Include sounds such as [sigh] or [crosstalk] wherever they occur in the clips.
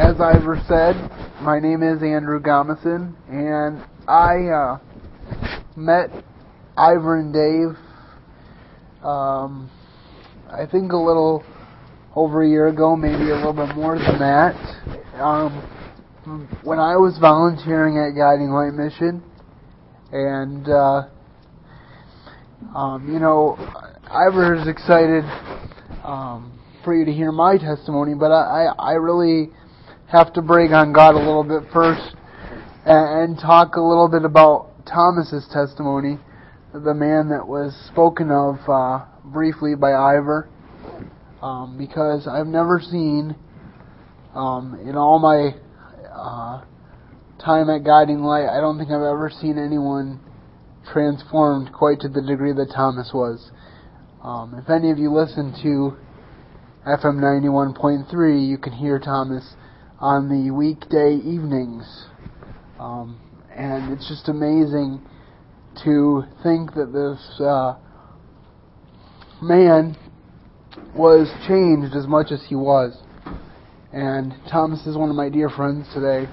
as Ivor said, my name is Andrew Gomison, and I uh, met Ivor and Dave, um, I think a little over a year ago, maybe a little bit more than that. Um, when I was volunteering at Guiding Light Mission, and uh, um, you know, Ivor is excited um, for you to hear my testimony, but I, I, I really have to brag on God a little bit first and, and talk a little bit about Thomas's testimony, the man that was spoken of uh, briefly by Ivor, um, because I've never seen um, in all my uh, time at Guiding Light, I don't think I've ever seen anyone transformed quite to the degree that Thomas was. Um, if any of you listen to FM 91.3, you can hear Thomas on the weekday evenings. Um, and it's just amazing to think that this uh, man was changed as much as he was. And Thomas is one of my dear friends today.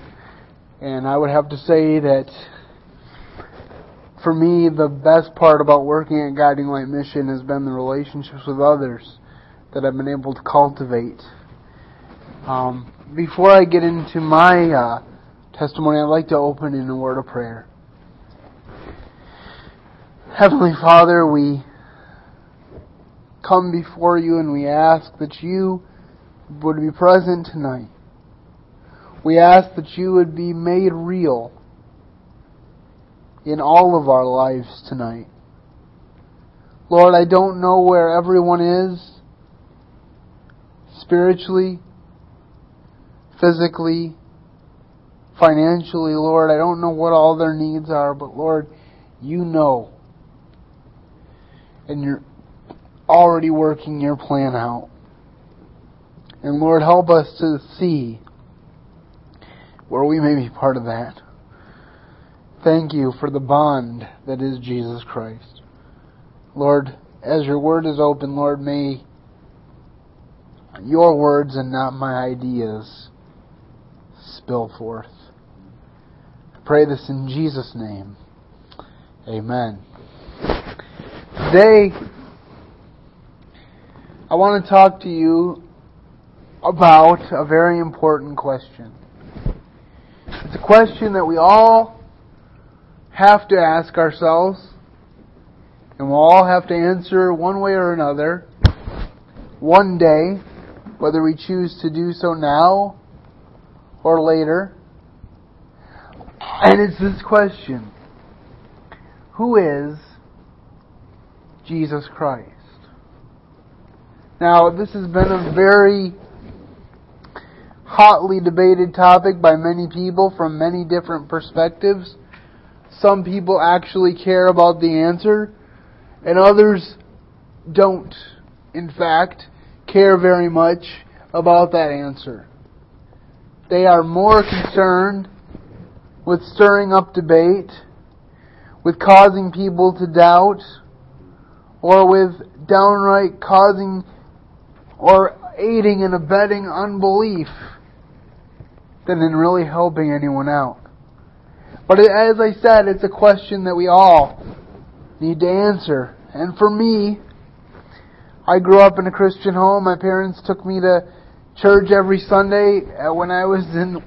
And I would have to say that for me, the best part about working at Guiding Light Mission has been the relationships with others that I've been able to cultivate. Um, before I get into my uh, testimony, I'd like to open in a word of prayer. Heavenly Father, we come before you and we ask that you would be present tonight. We ask that you would be made real in all of our lives tonight. Lord, I don't know where everyone is spiritually, physically, financially, Lord. I don't know what all their needs are, but Lord, you know. And you're already working your plan out. And Lord, help us to see where we may be part of that. Thank you for the bond that is Jesus Christ. Lord, as your word is open, Lord, may your words and not my ideas spill forth. I pray this in Jesus' name. Amen. Today, I want to talk to you about a very important question. It's a question that we all have to ask ourselves, and we'll all have to answer one way or another one day, whether we choose to do so now or later. And it's this question Who is Jesus Christ? Now, this has been a very hotly debated topic by many people from many different perspectives some people actually care about the answer, and others don't, in fact, care very much about that answer. They are more concerned with stirring up debate, with causing people to doubt, or with downright causing or aiding and abetting unbelief than in really helping anyone out. But as I said, it's a question that we all need to answer. And for me, I grew up in a Christian home. My parents took me to church every Sunday uh, when I was in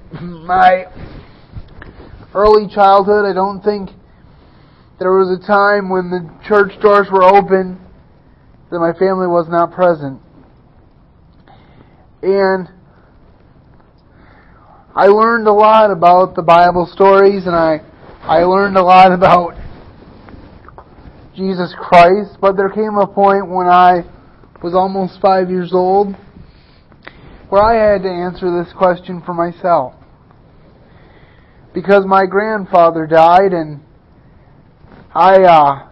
my early childhood. I don't think there was a time when the church doors were open that my family was not present. And I learned a lot about the Bible stories and I, I learned a lot about Jesus Christ, but there came a point when I was almost five years old where I had to answer this question for myself. Because my grandfather died and I uh,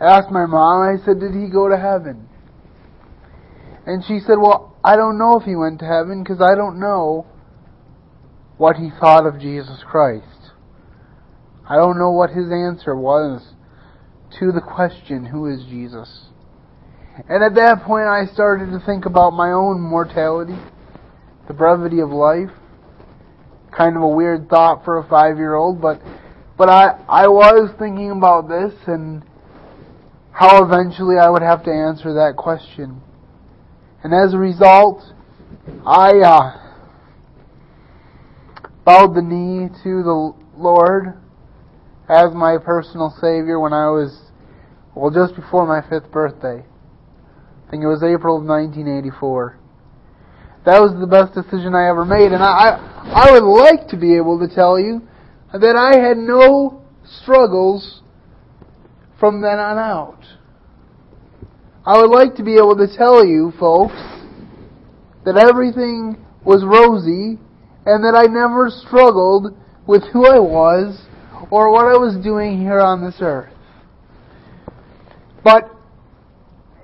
asked my mom, I said, Did he go to heaven? And she said, Well, I don't know if he went to heaven because I don't know what he thought of Jesus Christ. I don't know what his answer was to the question, Who is Jesus? And at that point, I started to think about my own mortality, the brevity of life. Kind of a weird thought for a five-year-old, but but I I was thinking about this and how eventually I would have to answer that question. And as a result, I uh, bowed the knee to the Lord as my personal Savior when I was, well, just before my fifth birthday. I think it was April of 1984. That was the best decision I ever made, and I, I would like to be able to tell you that I had no struggles from then on out. I would like to be able to tell you, folks, that everything was rosy and that I never struggled with who I was or what I was doing here on this earth. But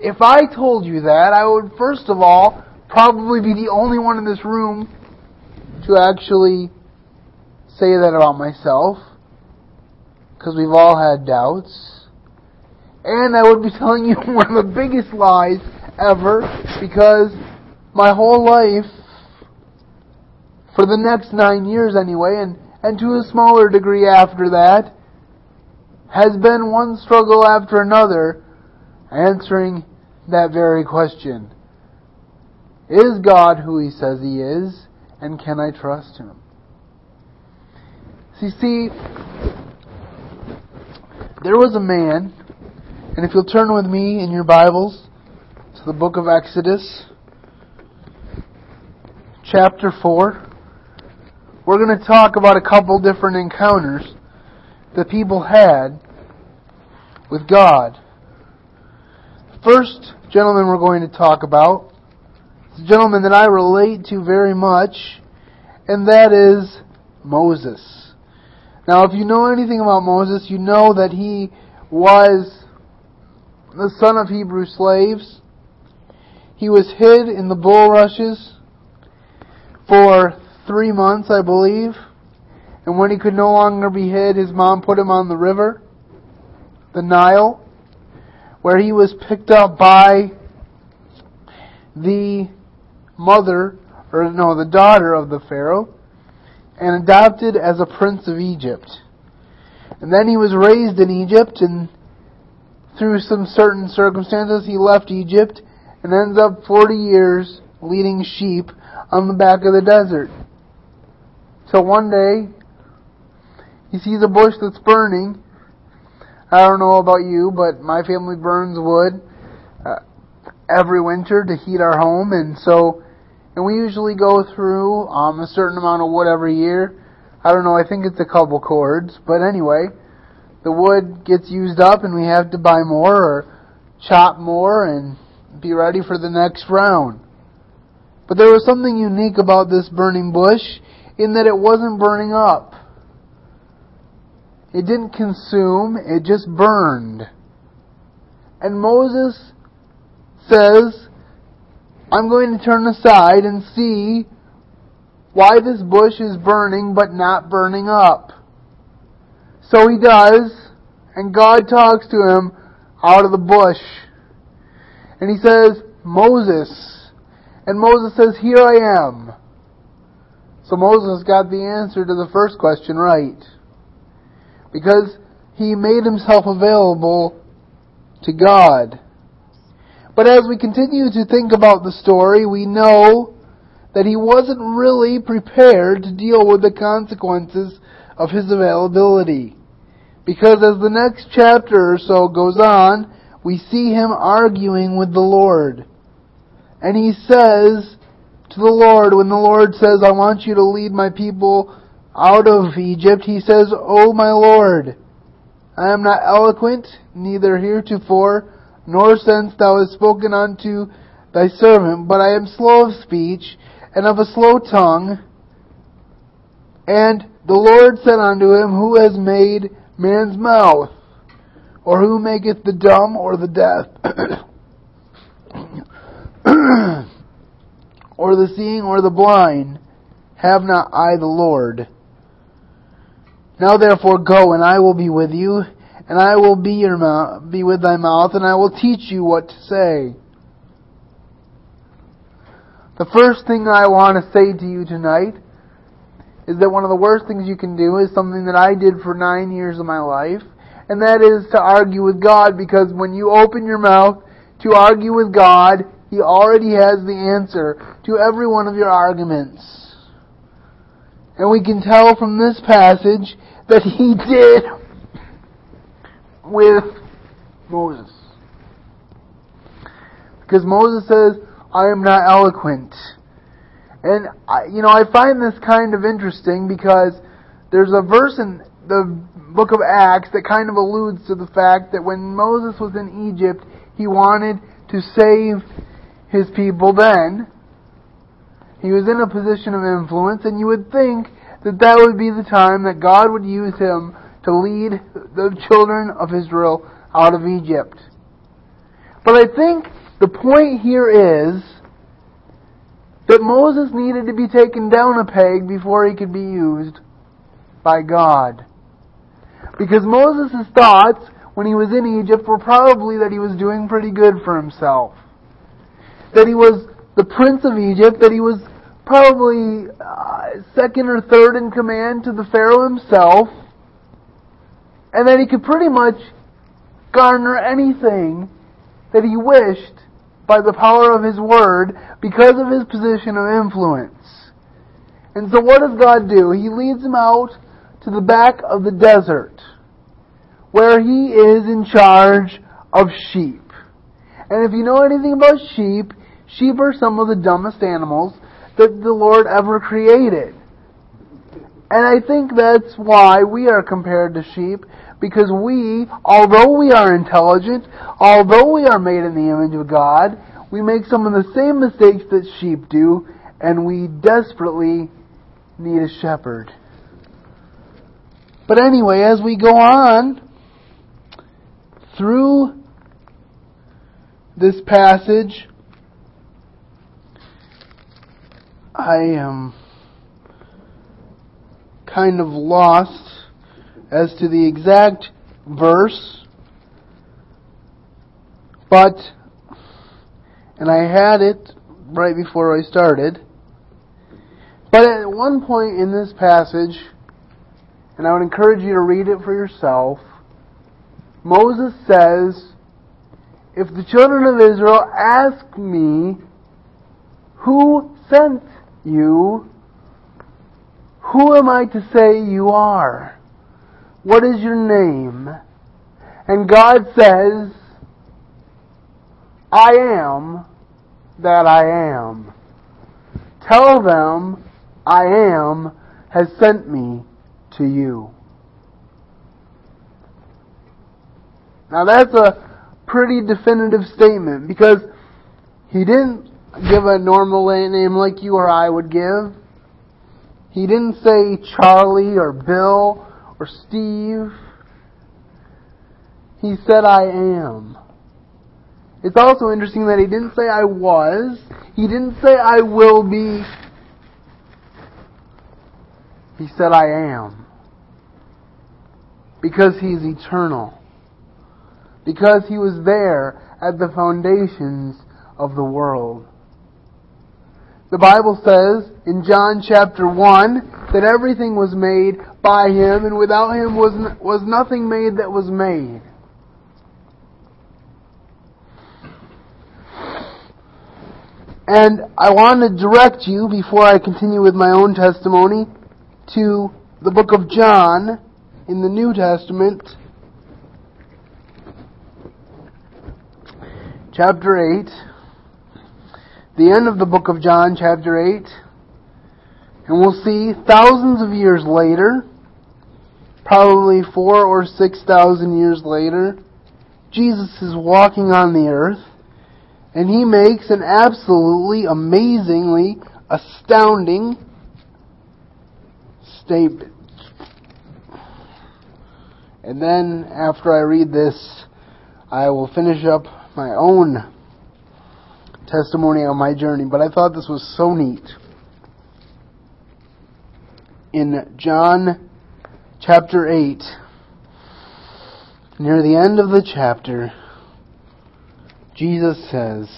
if I told you that, I would first of all probably be the only one in this room to actually say that about myself because we've all had doubts. And I would be [laughs] telling you one of the biggest lies ever because my whole life, for the next nine years anyway, and, and to a smaller degree after that, has been one struggle after another answering that very question. Is God who He says He is, and can I trust Him? See, see, there was a man and if you'll turn with me in your Bibles to the book of Exodus, chapter 4, we're going to talk about a couple different encounters that people had with God. First gentleman we're going to talk about is a gentleman that I relate to very much, and that is Moses. Now, if you know anything about Moses, you know that he was the son of Hebrew slaves. He was hid in the bulrushes for three months, I believe. And when he could no longer be hid, his mom put him on the river, the Nile, where he was picked up by the mother, or no, the daughter of the Pharaoh, and adopted as a prince of Egypt. And then he was raised in Egypt, and through some certain circumstances, he left Egypt and ends up 40 years leading sheep on the back of the desert. So one day, he sees a bush that's burning. I don't know about you, but my family burns wood uh, every winter to heat our home, and so, and we usually go through um, a certain amount of wood every year. I don't know, I think it's a couple cords, but anyway, the wood gets used up and we have to buy more or chop more and be ready for the next round. But there was something unique about this burning bush in that it wasn't burning up. It didn't consume, it just burned. And Moses says, I'm going to turn aside and see why this bush is burning but not burning up. So he does, and God talks to him out of the bush. And he says, Moses. And Moses says, Here I am. So Moses got the answer to the first question right. Because he made himself available to God. But as we continue to think about the story, we know that he wasn't really prepared to deal with the consequences of his availability. Because as the next chapter or so goes on, we see him arguing with the Lord. And he says to the Lord, when the Lord says, I want you to lead my people out of Egypt, he says, O my Lord, I am not eloquent, neither heretofore, nor since thou hast spoken unto thy servant, but I am slow of speech, and of a slow tongue. And the Lord said unto him, Who has made man's mouth? Or who maketh the dumb or the deaf? [coughs] or the seeing or the blind? Have not I the Lord? Now therefore go, and I will be with you, and I will be your mouth, be with thy mouth, and I will teach you what to say. The first thing I want to say to you tonight is that one of the worst things you can do is something that I did for nine years of my life, and that is to argue with God because when you open your mouth to argue with God, He already has the answer to every one of your arguments. And we can tell from this passage that He did with Moses. Because Moses says, I am not eloquent. And, I, you know, I find this kind of interesting because there's a verse in the book of Acts that kind of alludes to the fact that when Moses was in Egypt, he wanted to save his people then. He was in a position of influence, and you would think that that would be the time that God would use him to lead the children of Israel out of Egypt. But I think the point here is that Moses needed to be taken down a peg before he could be used by God. Because Moses' thoughts when he was in Egypt were probably that he was doing pretty good for himself. That he was the prince of Egypt, that he was probably uh, second or third in command to the Pharaoh himself, and that he could pretty much garner anything that he wished by the power of his word because of his position of influence. And so what does God do? He leads him out to the back of the desert where he is in charge of sheep. And if you know anything about sheep, sheep are some of the dumbest animals that the Lord ever created. And I think that's why we are compared to sheep, because we, although we are intelligent, although we are made in the image of God, we make some of the same mistakes that sheep do, and we desperately need a shepherd. But anyway, as we go on through this passage, I am kind of lost as to the exact verse, but, and I had it right before I started, but at one point in this passage, and I would encourage you to read it for yourself, Moses says, If the children of Israel ask me, Who sent you? Who am I to say you are? What is your name? And God says, I am that I am. Tell them I am has sent me to you. Now that's a pretty definitive statement because he didn't give a normal name like you or I would give. He didn't say Charlie or Bill or Steve. He said, I am. It's also interesting that he didn't say I was. He didn't say I will be. He said I am. Because he's eternal. Because he was there at the foundations of the world. The Bible says in John chapter 1 that everything was made by him and without him was, was nothing made that was made. And I want to direct you, before I continue with my own testimony, to the book of John in the New Testament, chapter 8 the end of the book of John, chapter 8. And we'll see thousands of years later, probably four or six thousand years later, Jesus is walking on the earth, and he makes an absolutely amazingly astounding statement. And then, after I read this, I will finish up my own testimony on my journey, but I thought this was so neat. In John chapter 8, near the end of the chapter, Jesus says,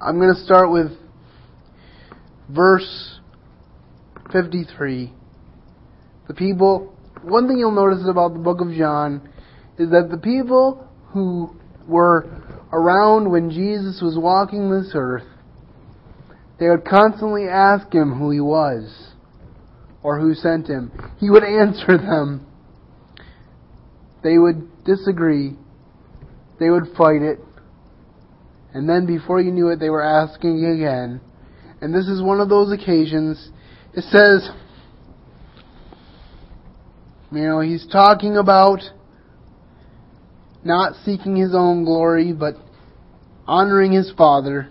I'm going to start with verse 53. The people one thing you'll notice about the book of John is that the people who were around when Jesus was walking this earth, they would constantly ask him who he was or who sent him. He would [laughs] answer them. They would disagree. They would fight it. And then before you knew it, they were asking again. And this is one of those occasions. It says, you know, he's talking about not seeking his own glory, but honoring his Father.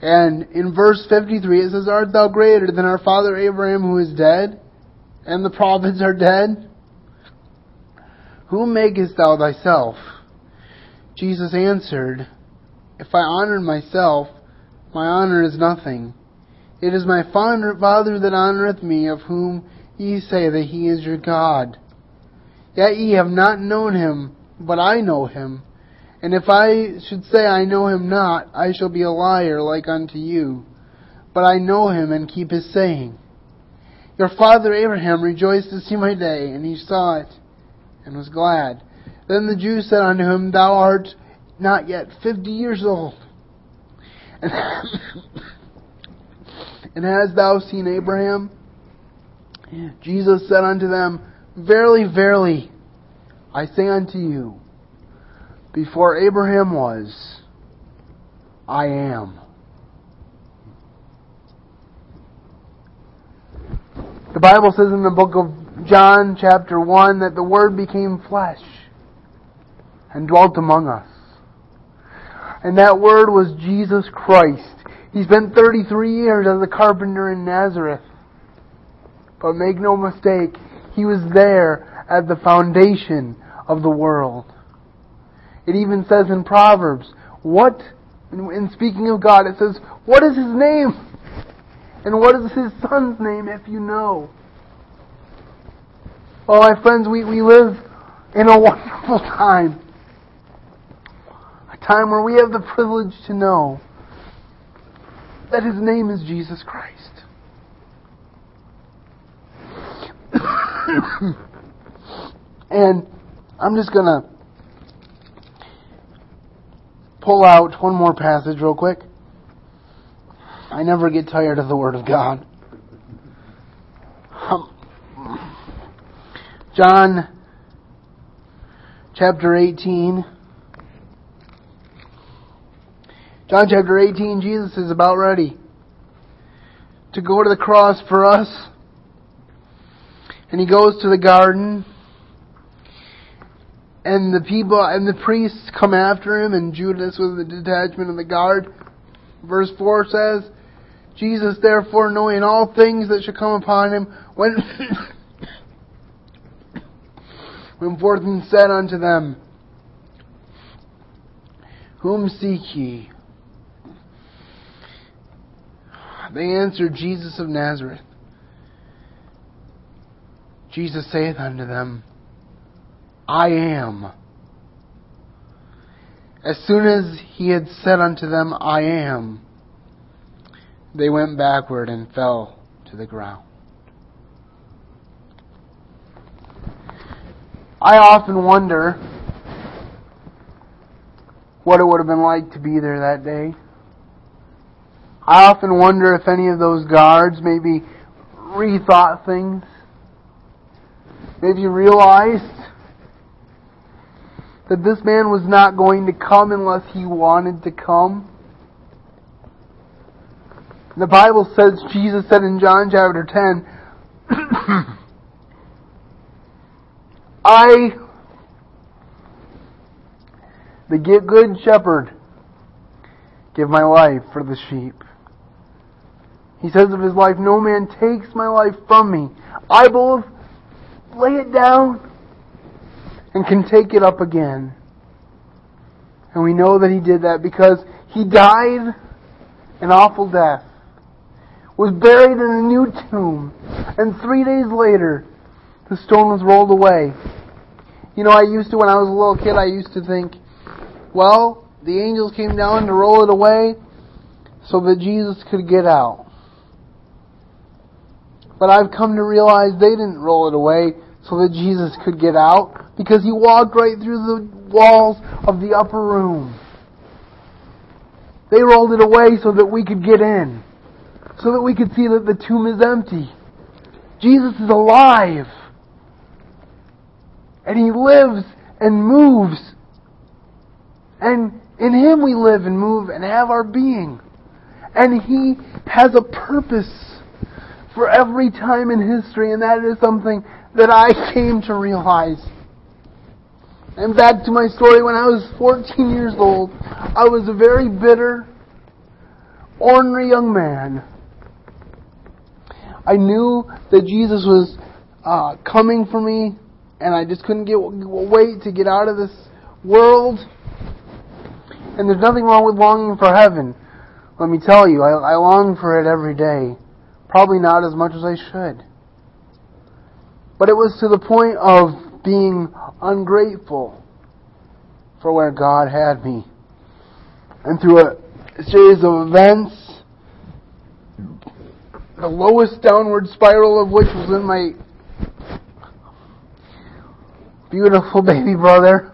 And in verse 53 it says, Art thou greater than our father Abraham who is dead, and the prophets are dead? Whom makest thou thyself? Jesus answered, If I honor myself, my honor is nothing. It is my Father that honoreth me, of whom ye say that he is your God. Yet ye have not known him, but I know him. And if I should say I know him not, I shall be a liar like unto you. But I know him and keep his saying. Your father Abraham rejoiced to see my day, and he saw it, and was glad. Then the Jews said unto him, Thou art not yet fifty years old. [coughs] And, [coughs] and hast thou seen Abraham? Jesus said unto them, Verily, verily, I say unto you, before Abraham was, I am. The Bible says in the book of John, chapter 1, that the Word became flesh and dwelt among us. And that Word was Jesus Christ. He spent 33 years as a carpenter in Nazareth. But make no mistake, he was there at the foundation of the world. It even says in Proverbs, what, in speaking of God, it says, what is his name? And what is his son's name if you know? Oh, my friends, we, we live in a [laughs] wonderful time. A time where we have the privilege to know that his name is Jesus Christ. And I'm just going to pull out one more passage real quick. I never get tired of the Word of God. Um, John chapter 18. John chapter 18, Jesus is about ready to go to the cross for us. And he goes to the garden and the people and the priests come after him, and Judas with the detachment of the guard. Verse 4 says, Jesus therefore knowing all things that should come upon him, went, [coughs] went forth and said unto them, Whom seek ye? They answered, Jesus of Nazareth. Jesus saith unto them, I am. As soon as he had said unto them, I am, they went backward and fell to the ground. I often wonder what it would have been like to be there that day. I often wonder if any of those guards maybe rethought things, maybe you realized that this man was not going to come unless he wanted to come? The Bible says, Jesus said in John chapter 10, [clears throat] I, the good shepherd, give my life for the sheep. He says of his life, No man takes my life from me. I both lay it down and can take it up again. And we know that he did that because he died an awful death, was buried in a new tomb, and three days later, the stone was rolled away. You know, I used to, when I was a little kid, I used to think, well, the angels came down to roll it away so that Jesus could get out. But I've come to realize they didn't roll it away so that Jesus could get out because he walked right through the walls of the upper room. They rolled it away so that we could get in, so that we could see that the tomb is empty. Jesus is alive. And he lives and moves. And in him we live and move and have our being. And he has a purpose for every time in history, and that is something that I came to realize. And back to my story when I was 14 years old, I was a very bitter, ornery young man. I knew that Jesus was uh, coming for me, and I just couldn't get wait to get out of this world. And there's nothing wrong with longing for heaven. Let me tell you, I, I long for it every day. Probably not as much as I should. But it was to the point of being ungrateful for where God had me. And through a series of events, the lowest downward spiral of which was in my beautiful [laughs] baby brother,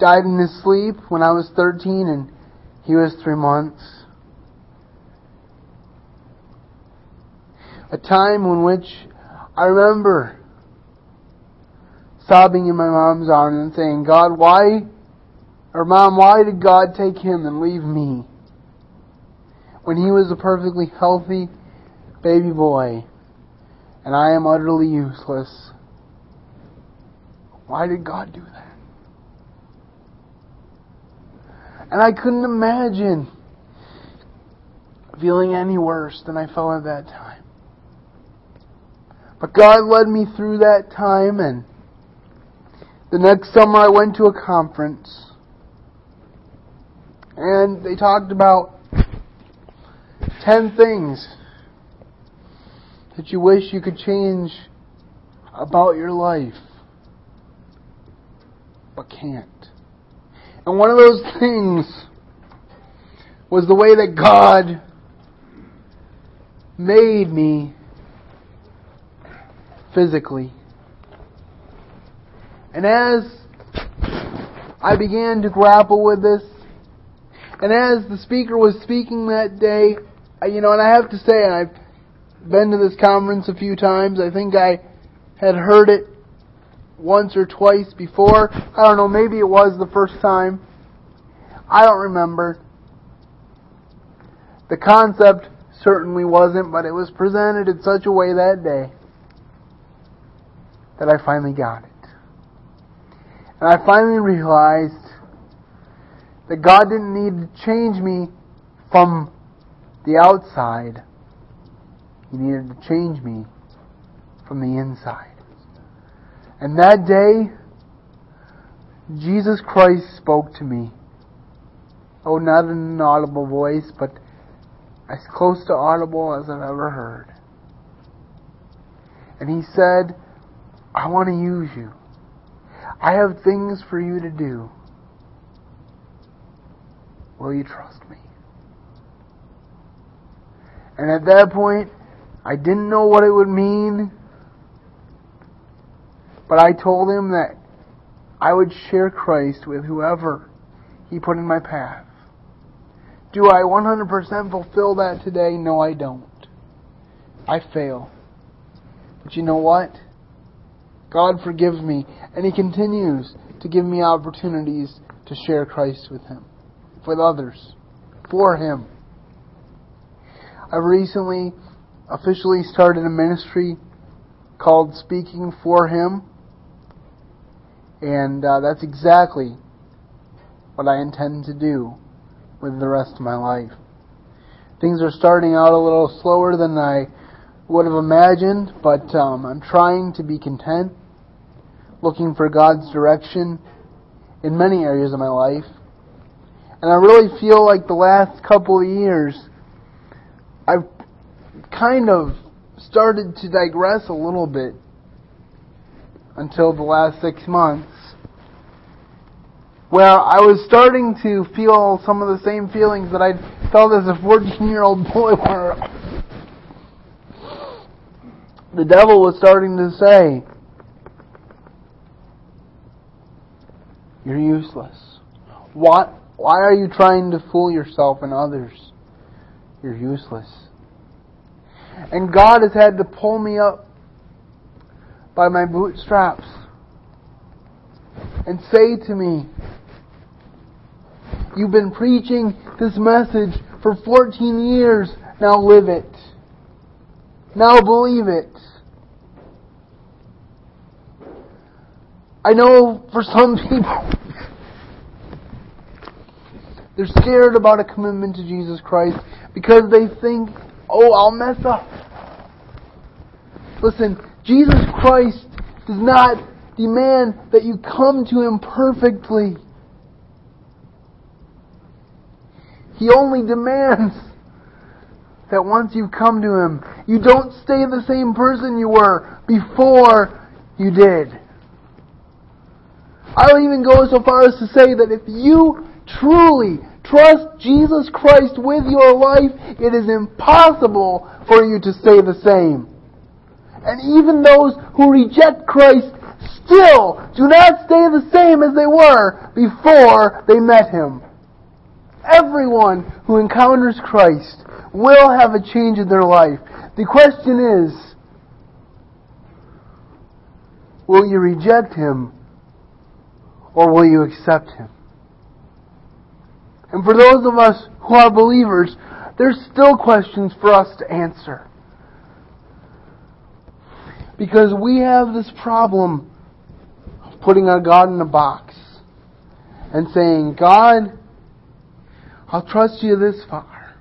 died in his sleep when I was 13 and he was three months. A time in which I remember sobbing in my mom's arms and saying, God, why, or Mom, why did God take him and leave me? When he was a perfectly healthy baby boy, and I am utterly useless. Why did God do that? And I couldn't imagine feeling any worse than I felt at that time. But God led me through that time, and the next summer I went to a conference, and they talked about 10 things that you wish you could change about your life, but can't. And one of those [laughs] things was the way that God made me physically. And as I began to grapple with this, and as the speaker was speaking that day, you know, and I have to say, I've been to this conference a few times, I think I had heard it once or twice before. I don't know, maybe it was the first time. I don't remember. The concept certainly wasn't, but it was presented in such a way that day that I finally got it. And I finally realized that God didn't need to change me from the outside. He needed to change me from the inside. And that day, Jesus Christ spoke to me. Oh, not in an audible voice, but as close to audible as I've ever heard. And he said, I want to use you. I have things for you to do. Will you trust me? And at that point, I didn't know what it would mean, but I told him that I would share Christ with whoever he put in my path. Do I 100% fulfill that today? No, I don't. I fail. But you know what? God forgives me, and He continues to give me opportunities to share Christ with Him, with others, for Him. I've recently officially started a ministry called Speaking for Him, and uh, that's exactly what I intend to do with the rest of my life. Things are starting out a little slower than I would have imagined, but um, I'm trying to be content looking for God's direction in many areas of my life. And I really feel like the last couple of years, I've kind of started to digress a little bit until the last six months where I was starting to feel some of the same feelings that I felt as a 14 year old [laughs] boy where the devil was starting to say, You're useless. What, why are you trying to fool yourself and others? You're useless. And God has had to pull me up by my bootstraps and say to me, You've been preaching this message for 14 years. Now live it. Now believe it. I know for some people, they're scared about a commitment to Jesus Christ because they think, oh, I'll mess up. Listen, Jesus Christ does not demand that you come to Him perfectly. He only demands that once you've come to Him, you don't stay the same person you were before you did. I'll even go so far as to say that if you truly trust Jesus Christ with your life, it is impossible for you to stay the same. And even those who reject Christ still do not stay the same as they were before they met Him. Everyone who encounters Christ will have a change in their life. The question is, will you reject Him or will you accept Him? And for those of us who are believers, there's still questions for us to answer. Because we have this problem of putting our God in a box and saying, God, I'll trust you this far,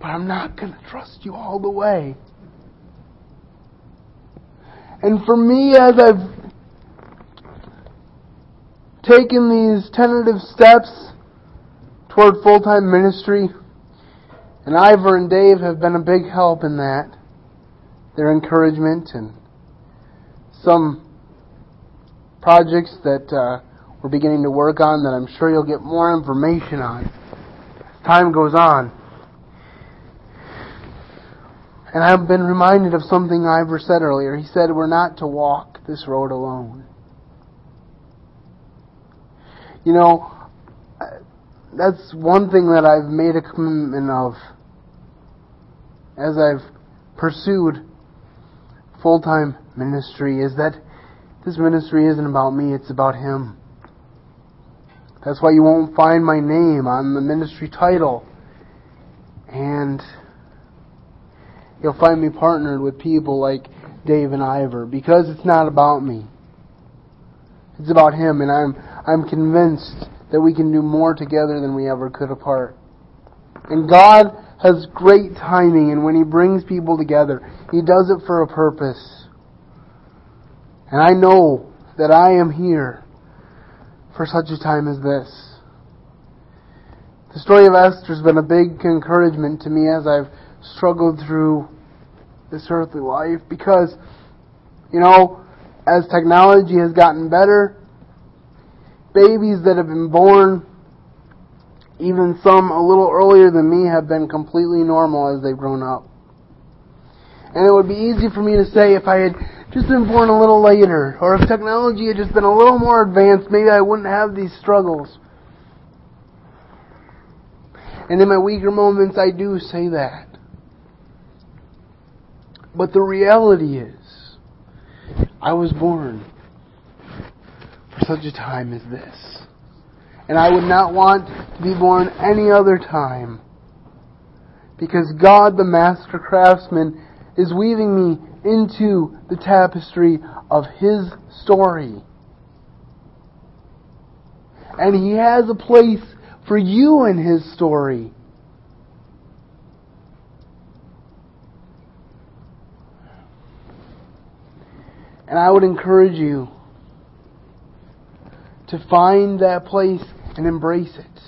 but I'm not going to trust you all the way. And for me, as I've taken these tentative steps toward full time ministry, and Ivor and Dave have been a big help in that. Their encouragement and some projects that uh, we're beginning to work on that I'm sure you'll get more information on as time goes on. And I've been reminded of something Ivor said earlier. He said we're not to walk this road alone. You know, that's one thing that I've made a commitment of as I've pursued full time ministry is that this ministry isn't about me, it's about Him. That's why you won't find my name on the ministry title. And you'll find me partnered with people like Dave and Ivor because it's not about me. It's about Him, and I'm I'm convinced that we can do more together than we ever could apart. And God has great timing, and when He brings people together, He does it for a purpose. And I know that I am here for such a time as this. The story of Esther has been a big encouragement to me as I've struggled through this earthly life because, you know, as technology has gotten better, babies that have been born, even some a little earlier than me, have been completely normal as they've grown up. And it would be easy for me to say if I had just been born a little later, or if technology had just been a little more advanced, maybe I wouldn't have these struggles. And in my weaker moments, I do say that. But the reality is, I was born for such a time as this. And I would not want to be born any other time. Because God, the master craftsman, is weaving me into the tapestry of His story. And He has a place for you in His story. And I would encourage you to find that place and embrace it.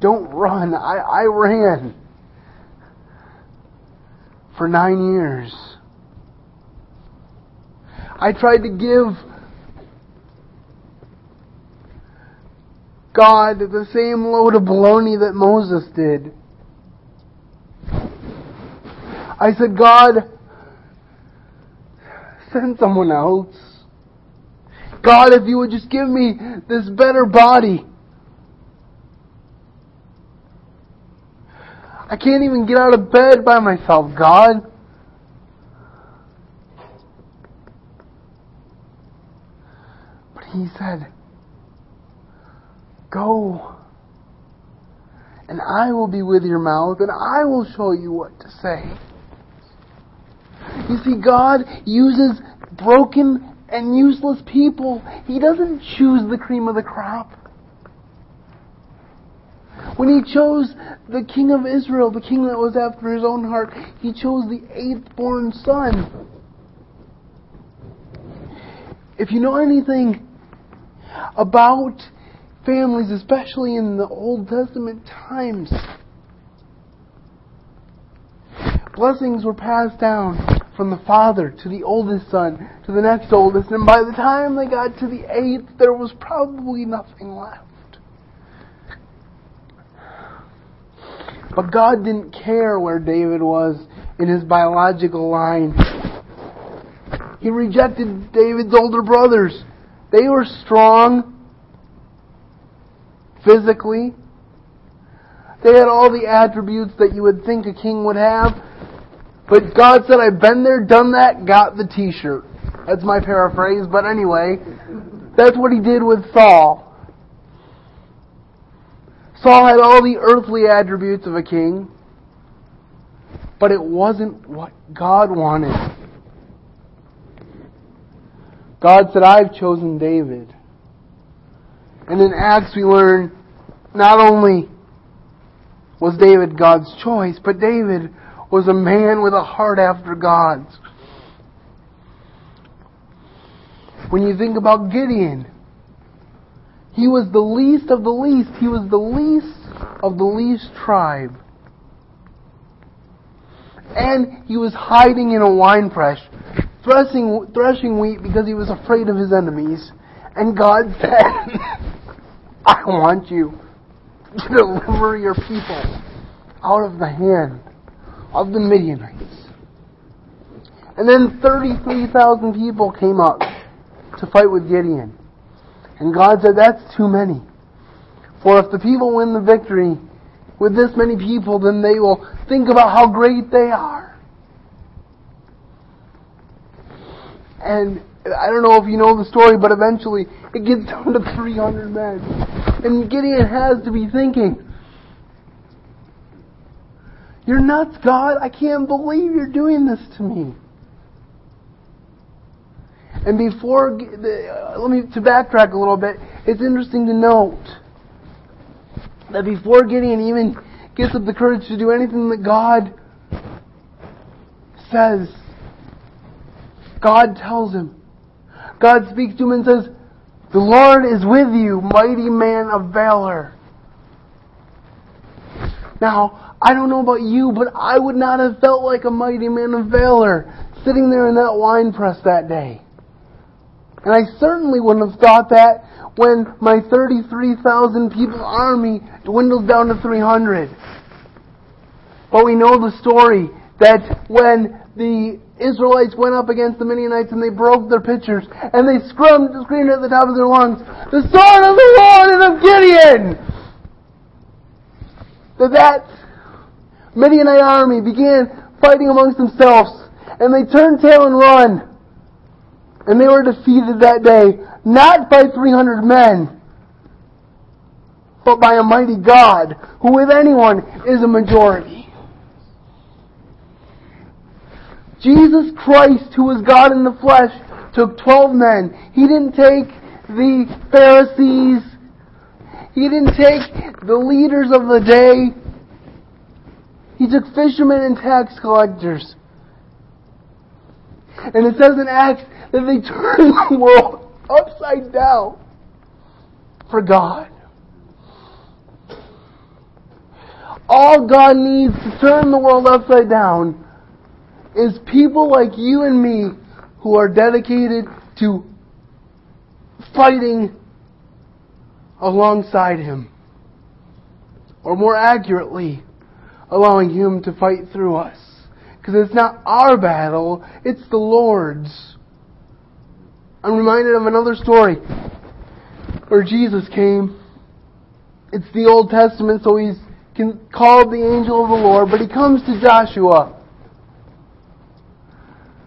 Don't run. I, I ran for nine years. I tried to give God the same load of baloney that Moses did. I said, God, send someone else. God, if you would just give me this better body. I can't even get out of bed by myself, God. But he said, Go, and I will be with your mouth, and I will show you what to say. You see, God uses broken and useless people. He doesn't choose the cream of the crop. When he chose the king of Israel, the king that was after his own heart, he chose the eighth born son. If you know anything about families, especially in the Old Testament times, blessings were passed down from the father to the oldest son to the next oldest, and by the time they got to the eighth, there was probably nothing left. But God didn't care where David was in his biological line. He rejected David's older brothers. They were strong physically. They had all the attributes that you would think a king would have. But God said, I've been there, done that, got the t-shirt. That's my paraphrase, but anyway, that's what he did with Saul. Saul had all the earthly attributes of a king, but it wasn't what God wanted. God said, I've chosen David. And in Acts we learn not only was David God's choice, but David was a man with a heart after God's. When you think about Gideon, he was the least of the least. He was the least of the least tribe. And he was hiding in a wine press, threshing, threshing wheat because he was afraid of his enemies. And God [laughs] said, I want you to deliver your people out of the hand of the Midianites. And then 33,000 people came up to fight with Gideon. And God said, That's too many. For if the people win the victory with this many people, then they will think about how great they are. And I don't know if you know the story, but eventually it gets [laughs] down to 300 men. And Gideon has to be thinking, You're nuts, God. I can't believe you're doing this to me. And before, uh, let me to backtrack a little bit. It's interesting to note that before Gideon even gets up the courage to do anything that God says, God tells him. God speaks to him and says, "The Lord is with you, mighty man of valor." Now, I don't know about you, but I would not have felt like a mighty man of valor sitting there in that wine press that day. And I certainly wouldn't have thought that when my 33,000 people army dwindled down to 300. But we know the story that when the Israelites went up against the Midianites and they broke their pitchers and they screamed, screamed at the top of their lungs, the sword of the Lord and of Gideon! That that Midianite army began fighting amongst themselves and they turned tail and run. And they were defeated that day, not by 300 men, but by a mighty God, who with anyone is a majority. Jesus Christ, who was God in the flesh, took 12 men. He didn't take the Pharisees. He didn't take the leaders of the day. He took fishermen and tax collectors. And it says in Acts that they [laughs] turned the world upside down for God. All God needs to turn the world upside down is people like you and me who are dedicated to fighting alongside him. Or more accurately, allowing him to fight through us. Because it's not our battle, it's the Lord's. I'm reminded of another story where Jesus came. It's the Old Testament, so he's called the angel of the Lord, but he comes to Joshua.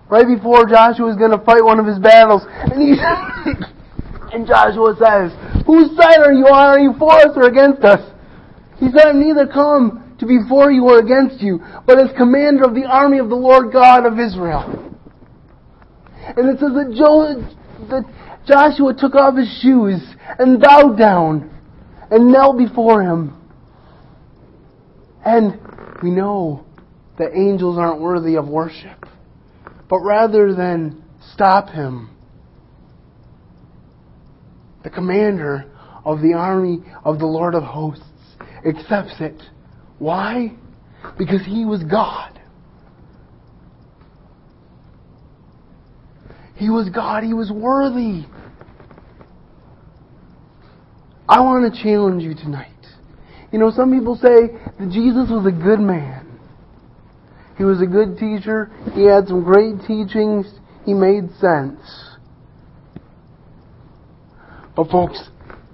Right before Joshua is going to fight one of his battles, and he [laughs] and Joshua says, "Whose side are you on? Are you for us or against us?" He said, "I'm neither come to be for you or against you, but as commander of the army of the Lord God of Israel." And it says that, jo- that Joshua took off his shoes and bowed down and knelt before him. And we know that angels aren't worthy of worship. But rather than stop him, the commander of the army of the Lord of hosts accepts it. Why? Because he was God. He was God. He was worthy. I want to challenge you tonight. You know, some people say that Jesus was a good man. He was a good teacher. He had some great teachings. He made sense. But folks,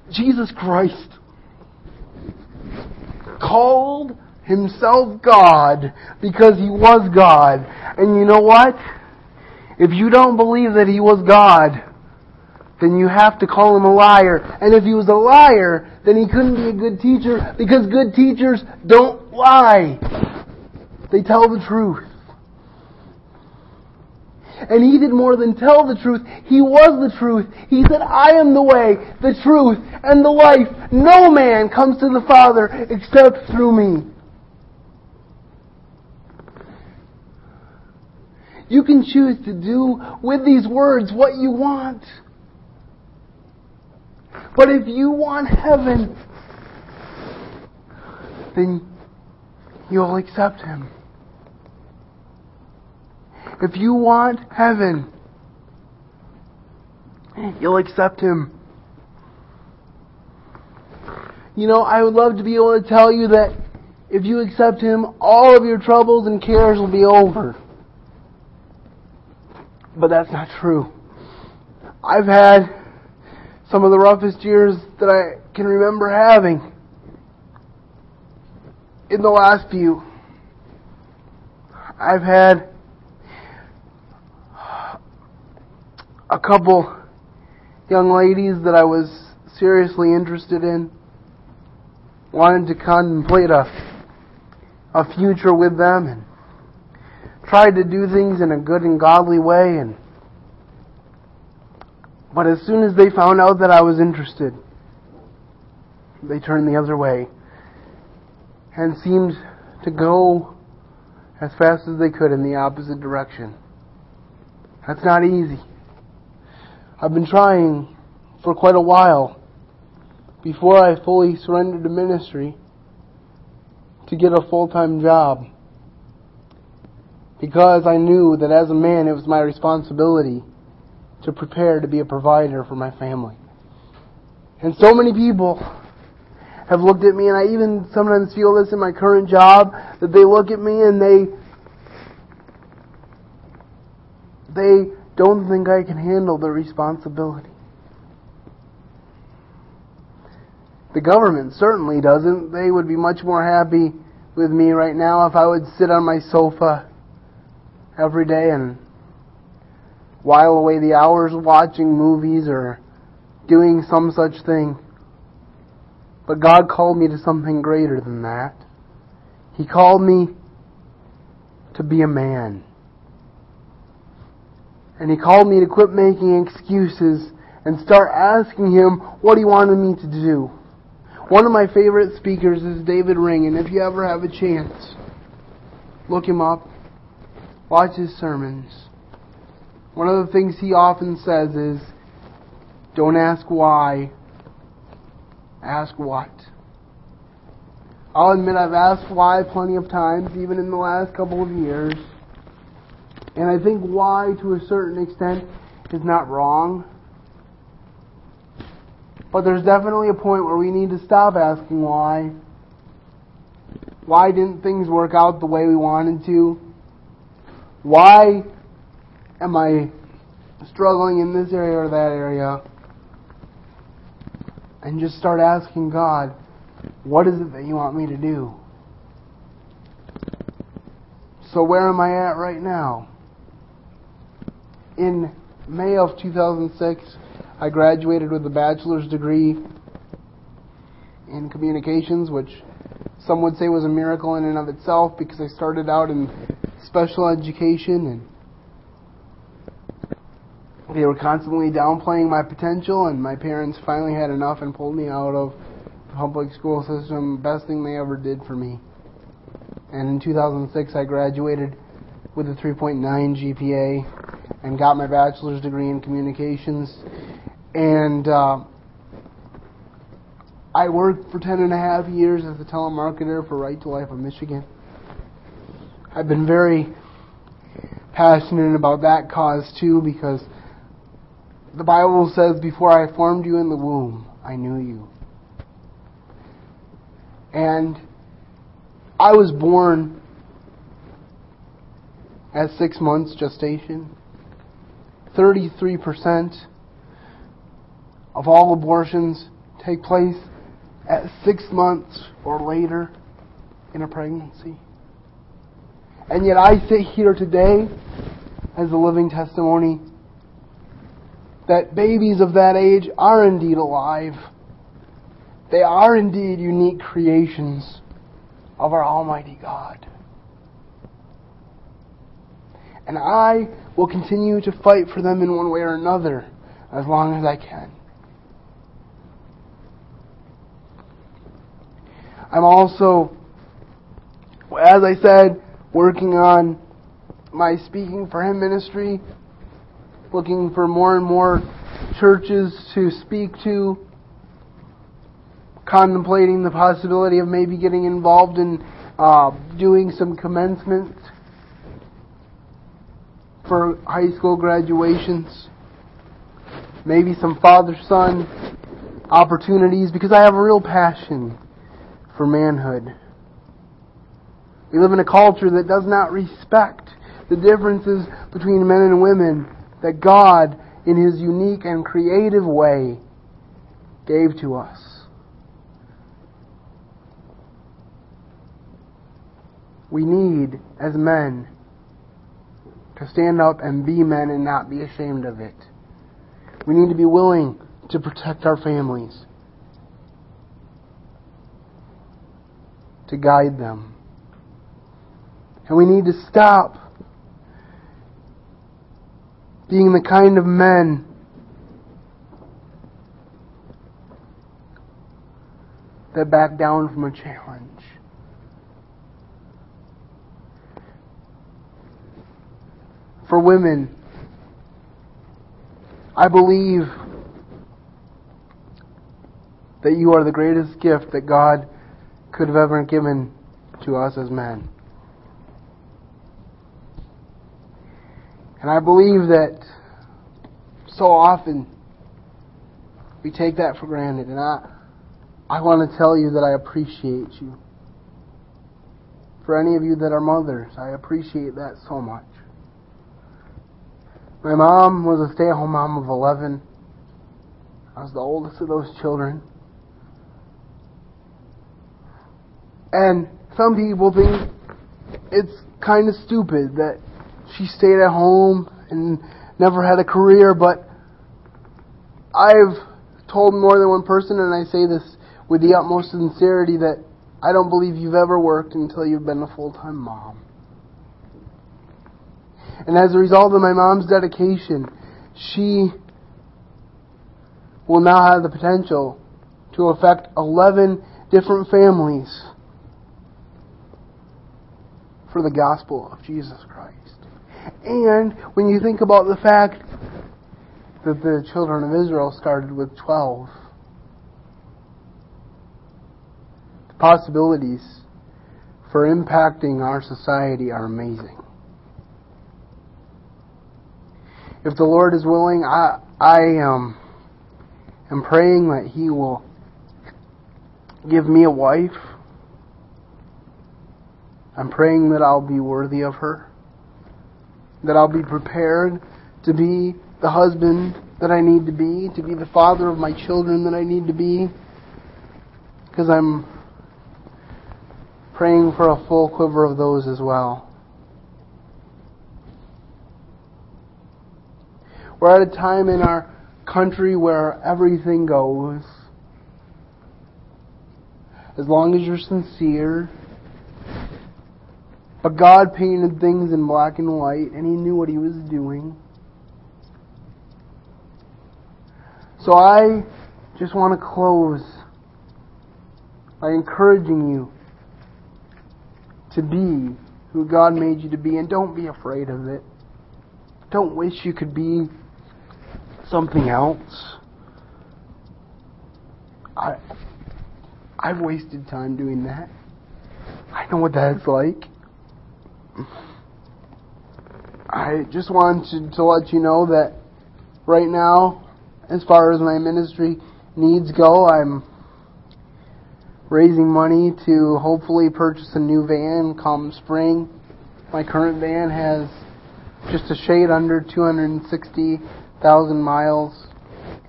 Jesus Christ called himself God because he was God. And you know what? If you don't believe that he was God, then you have to call him a liar. And if he was a liar, then he couldn't be a good teacher because good teachers don't lie. They tell the truth. And he did more than tell the truth. He was the truth. He said, I am the way, the truth, and the life. No man comes to the Father except through me. You can choose to do with these words what you want. But if you want heaven, then you'll accept Him. If you want heaven, you'll accept Him. You know, I would love to be able to tell you that if you accept Him, all of your troubles and cares will be over. But that's not true. I've had some of the roughest years that I can remember having in the last few. I've had a couple young ladies that I was seriously interested in. Wanted to contemplate a a future with them and tried to do things in a good and godly way and but as soon as they found out that I was interested, they turned the other way and seemed to go as fast as they could in the opposite direction. That's not easy. I've been trying for quite a while before I fully surrendered to ministry to get a full time job because I knew that as a man it was my responsibility to prepare to be a provider for my family. And so many people have looked at me, and I even sometimes feel this in my current job, that they look at me and they they don't think I can handle the responsibility. The government certainly doesn't. They would be much more happy with me right now if I would sit on my sofa every day and while away the hours watching movies or doing some such thing. But God called me to something greater than that. He called me to be a man. And he called me to quit making excuses and start asking him what he wanted me to do. One of my favorite speakers is David Ring, and if you ever have a chance, look him up, watch his sermons. One of the things he often says is, don't ask why, ask what. I'll admit I've asked why plenty of times, even in the last couple of years. And I think why, to a certain extent, is not wrong. But there's definitely a point where we need to stop asking why. Why didn't things work out the way we wanted to? Why am I struggling in this area or that area? And just start asking God, what is it that you want me to do? So, where am I at right now? In May of 2006, I graduated with a bachelor's degree in communications, which some would say was a miracle in and of itself because I started out in special education and they were constantly downplaying my potential and my parents finally had enough and pulled me out of the public school system. Best thing they ever did for me. And in 2006 I graduated with a 3.9 GPA and got my bachelor's degree in communications and uh, I worked for ten and a half years as a telemarketer for Right to Life of Michigan. I've been very passionate about that cause too because the Bible says, Before I formed you in the womb, I knew you. And I was born at six months gestation. 33% of all abortions take place at six months or later in a pregnancy. And yet I sit here today as a living testimony that babies of that age are indeed alive. They are indeed unique creations of our Almighty God. And I will continue to fight for them in one way or another as long as I can. I'm also, as I said, working on my Speaking for Him ministry, looking for more and more churches to speak to, contemplating the possibility of maybe getting involved in uh, doing some commencement for high school graduations, maybe some father son opportunities, because I have a real passion for manhood. We live in a culture that does not respect the differences between men and women that God, in His unique and creative way, gave to us. We need, as men, to stand up and be men and not be ashamed of it. We need to be willing to protect our families. to guide them. And we need to stop being the kind of men that back down from a challenge. For women, I believe that you are the greatest gift that God could have ever given to us as men. And I believe that so often we take that for granted. And I, I want to tell you that I appreciate you. For any of you that are mothers, I appreciate that so much. My mom was a stay at home mom of 11. I was the oldest of those children. And some people think it's kind of stupid that she stayed at home and never had a career, but I've told more than one person, and I say this with the utmost sincerity, that I don't believe you've ever worked until you've been a full time mom. And as a result of my mom's dedication, she will now have the potential to affect 11 different families for the gospel of Jesus Christ. And when you think about the fact that the children of Israel started with 12, the possibilities for impacting our society are amazing. If the Lord is willing, I, I um, am praying that He will give me a wife. I'm praying that I'll be worthy of her. That I'll be prepared to be the husband that I need to be, to be the father of my children that I need to be. Because I'm praying for a full quiver of those as well. We're at a time in our country where everything goes. As long as you're sincere. But God painted things in black and white, and He knew what He was doing. So I just want to close by encouraging you to be who God made you to be, and don't be afraid of it. Don't wish you could be something else. I I've wasted time doing that. I know what that's like. I just wanted to let you know that right now, as far as my ministry needs go, I'm raising money to hopefully purchase a new van come spring. My current van has just a shade under 260,000 miles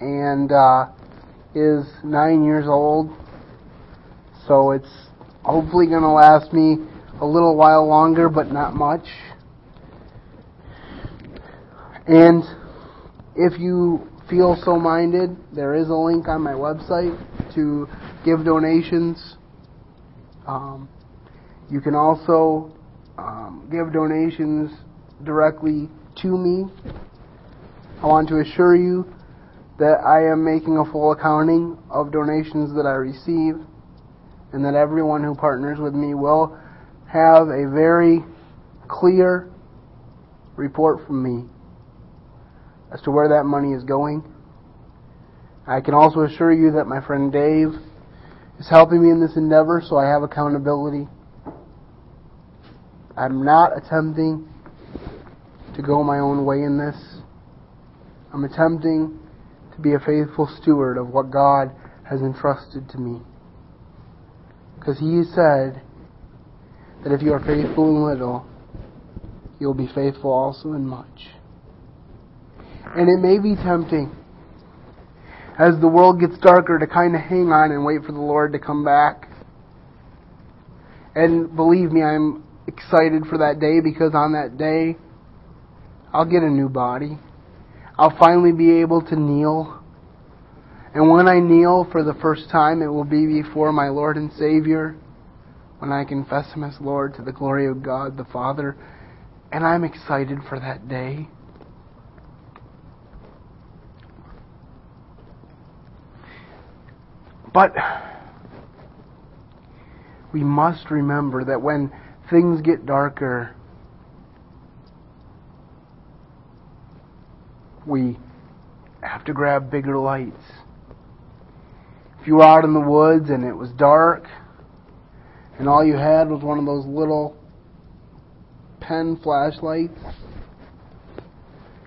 and uh, is nine years old. So it's hopefully going to last me a little while longer, but not much. And if you feel so minded, there is a link on my website to give donations. Um, you can also um, give donations directly to me. I want to assure you that I am making a full accounting of donations that I receive and that everyone who partners with me will have a very clear report from me as to where that money is going. I can also assure you that my friend Dave is helping me in this endeavor, so I have accountability. I'm not attempting to go my own way in this. I'm attempting to be a faithful steward of what God has entrusted to me. Because He said that if you are faithful in little, you will be faithful also in much. And it may be tempting as the world gets darker to kind of hang on and wait for the Lord to come back. And believe me, I'm excited for that day because on that day, I'll get a new body. I'll finally be able to kneel. And when I kneel for the first time, it will be before my Lord and Savior, when I confess Him as Lord to the glory of God the Father. And I'm excited for that day. But we must remember that when things get darker, we have to grab bigger lights. If you were out in the woods and it was dark, and all you had was one of those little pen flashlights,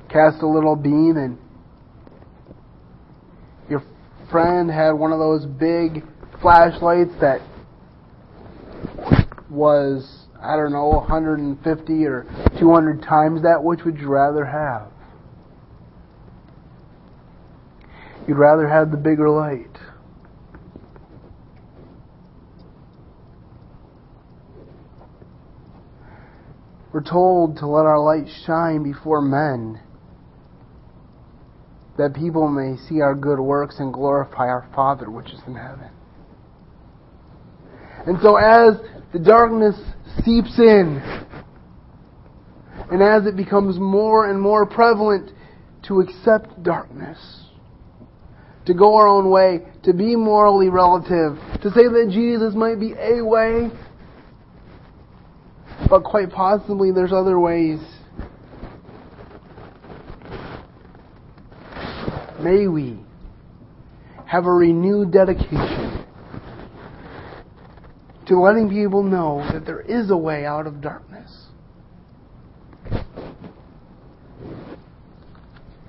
cast a little beam and your friend had one of those big flashlights that was, I don't know, 150 or 200 times that, which would you rather have? You'd rather have the bigger light. We're told to let our light shine before men, that people may see our good works and glorify our Father which is in heaven. And so as the darkness seeps in, and as it becomes more and more prevalent to accept darkness, to go our own way, to be morally relative, to say that Jesus might be a way, but quite possibly there's other ways. May we have a renewed dedication to letting people know that there is a way out of darkness.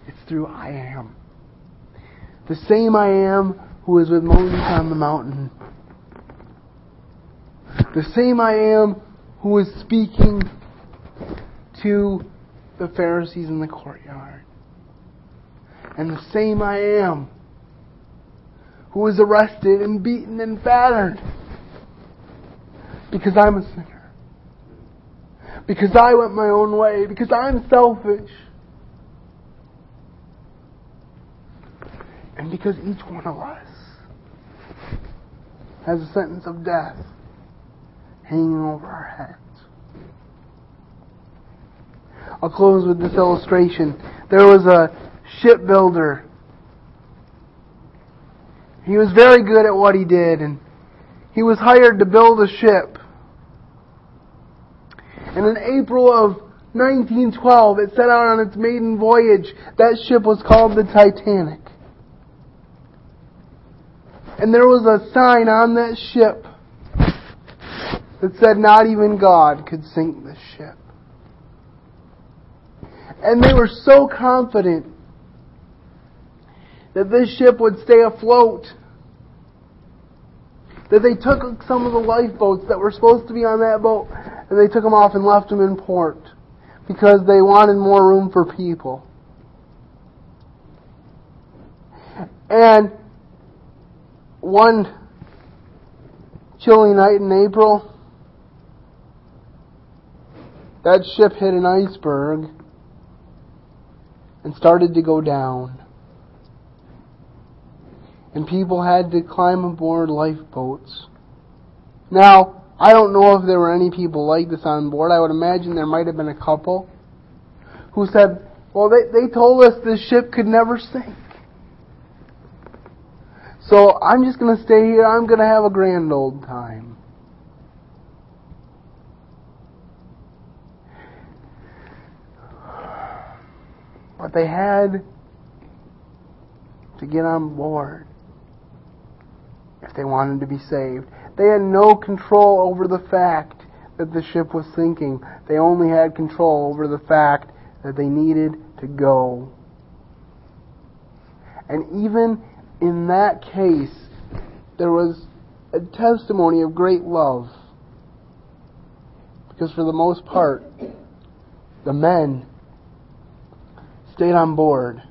It's through I am. The same I am who was with Moses on the mountain. The same I am who was speaking to the Pharisees in the courtyard. And the same I am who was arrested and beaten and battered because I'm a sinner. Because I went my own way. Because I'm selfish. And because each one of us has a sentence of death hanging over our heads. I'll close with this illustration. There was a shipbuilder. He was very good at what he did, and he was hired to build a ship. And in April of 1912, it set out on its maiden voyage. That ship was called the Titanic. And there was a sign on that ship that said not even God could sink this ship. And they were so confident that this ship would stay afloat that they took some of the lifeboats that were supposed to be on that boat and they took them off and left them in port because they wanted more room for people. And one chilly night in April, that ship hit an iceberg and started to go down. And people had to climb aboard lifeboats. Now, I don't know if there were any people like this on board. I would imagine there might have been a couple who said, well, they, they told us this ship could never sink. So I'm just going to stay here. I'm going to have a grand old time. But they had to get on board if they wanted to be saved. They had no control over the fact that the ship was sinking. They only had control over the fact that they needed to go. And even in that case, there was a testimony of great love. Because for the most part, the men stayed on board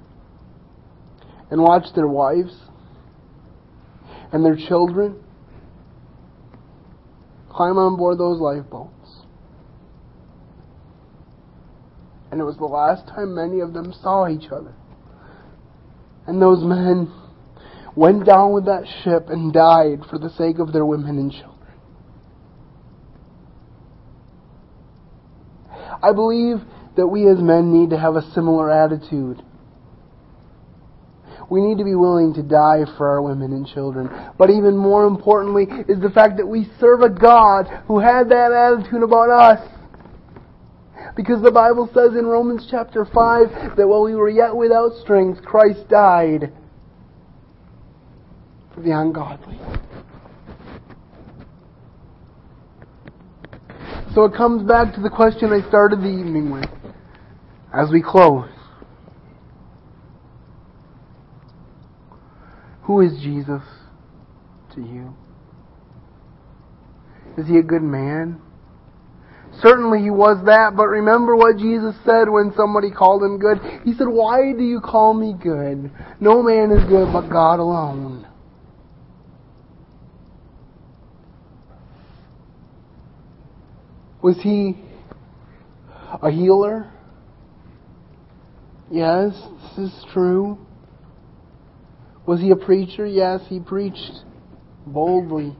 and watched their wives and their children climb on board those lifeboats. And it was the last time many of them saw each other. And those men went down with that ship and died for the sake of their women and children. I believe that we as men need to have a similar attitude. We need to be willing to die for our women and children. But even more importantly is the fact that we serve a God who had that attitude about us. Because the Bible says in Romans chapter 5 that while we were yet without strength, Christ died for the ungodly. So it comes back to the question I started the evening with as we close. Who is Jesus to you? Is he a good man? Certainly he was that, but remember what Jesus said when somebody called him good? He said, Why do you call me good? No man is good but God alone. Was he a healer? Yes, this is true. Was he a preacher? Yes, he preached boldly.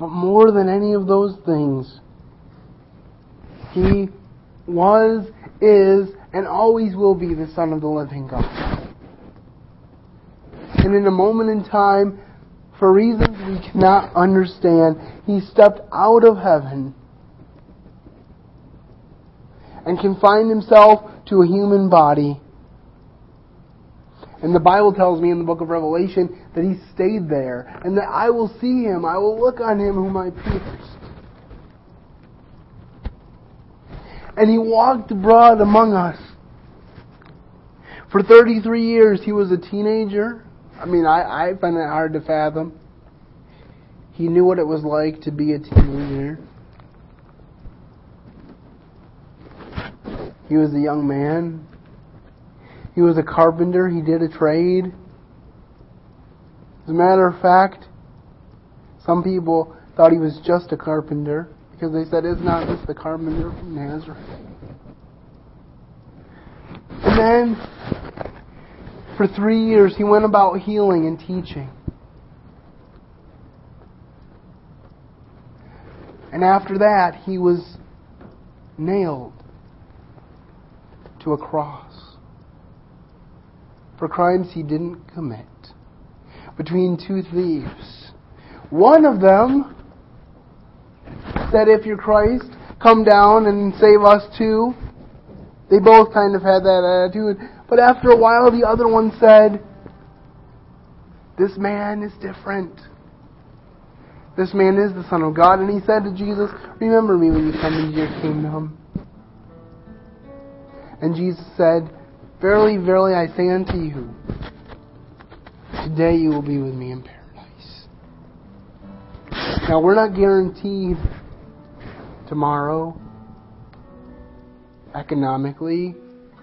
But more than any of those things, he was, is, and always will be the Son of the living God. And in a moment in time, for reasons we cannot understand, he stepped out of heaven and confined himself to a human body. And the Bible tells me in the book of Revelation that he stayed there and that I will see him, I will look on him whom I pierced. And he walked abroad among us. For 33 years, he was a teenager. I mean, I, I find that hard to fathom. He knew what it was like to be a teenager. He was a young man. He was a carpenter. He did a trade. As a matter of fact, some people thought he was just a carpenter because they said, Is not this the carpenter from Nazareth? And then, for three years, he went about healing and teaching. And after that, he was nailed to a cross for crimes he didn't commit between two thieves. One of them said, If you're Christ, come down and save us too. They both kind of had that attitude. But after a while, the other one said, This man is different. This man is the Son of God. And he said to Jesus, Remember me when you come into your kingdom. And Jesus said, Verily, verily, I say unto you, today you will be with me in paradise. Now, we're not guaranteed tomorrow, economically,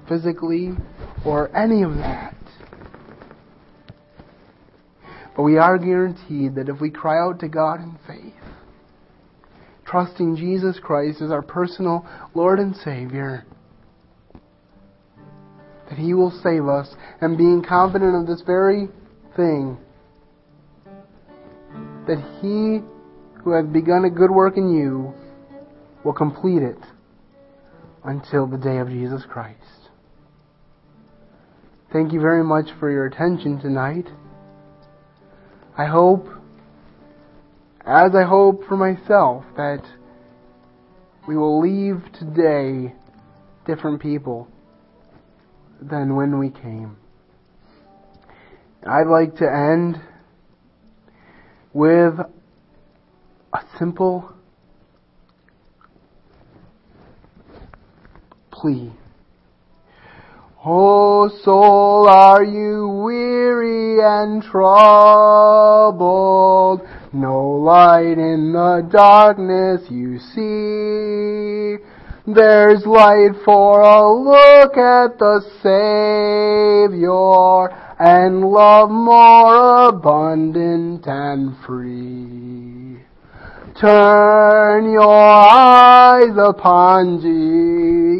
physically, or any of that. But we are guaranteed that if we cry out to God in faith, trusting Jesus Christ as our personal Lord and Savior, that He will save us, and being confident of this very thing, that He who has begun a good work in you will complete it until the day of Jesus Christ. Thank you very much for your attention tonight. I hope, as I hope for myself, that we will leave today different people than when we came. I'd like to end with a simple plea. Oh soul, are you weary and troubled? No light in the darkness you see. There's light for a look at the Savior and love more abundant and free. Turn your eyes upon Jesus.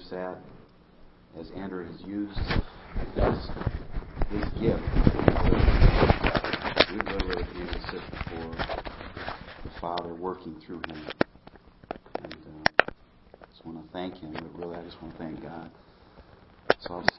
sat, as Andrew has used his, his gift, we literally to sit before the Father working through him. And uh, I just want to thank him, but really I just want to thank God. So I'll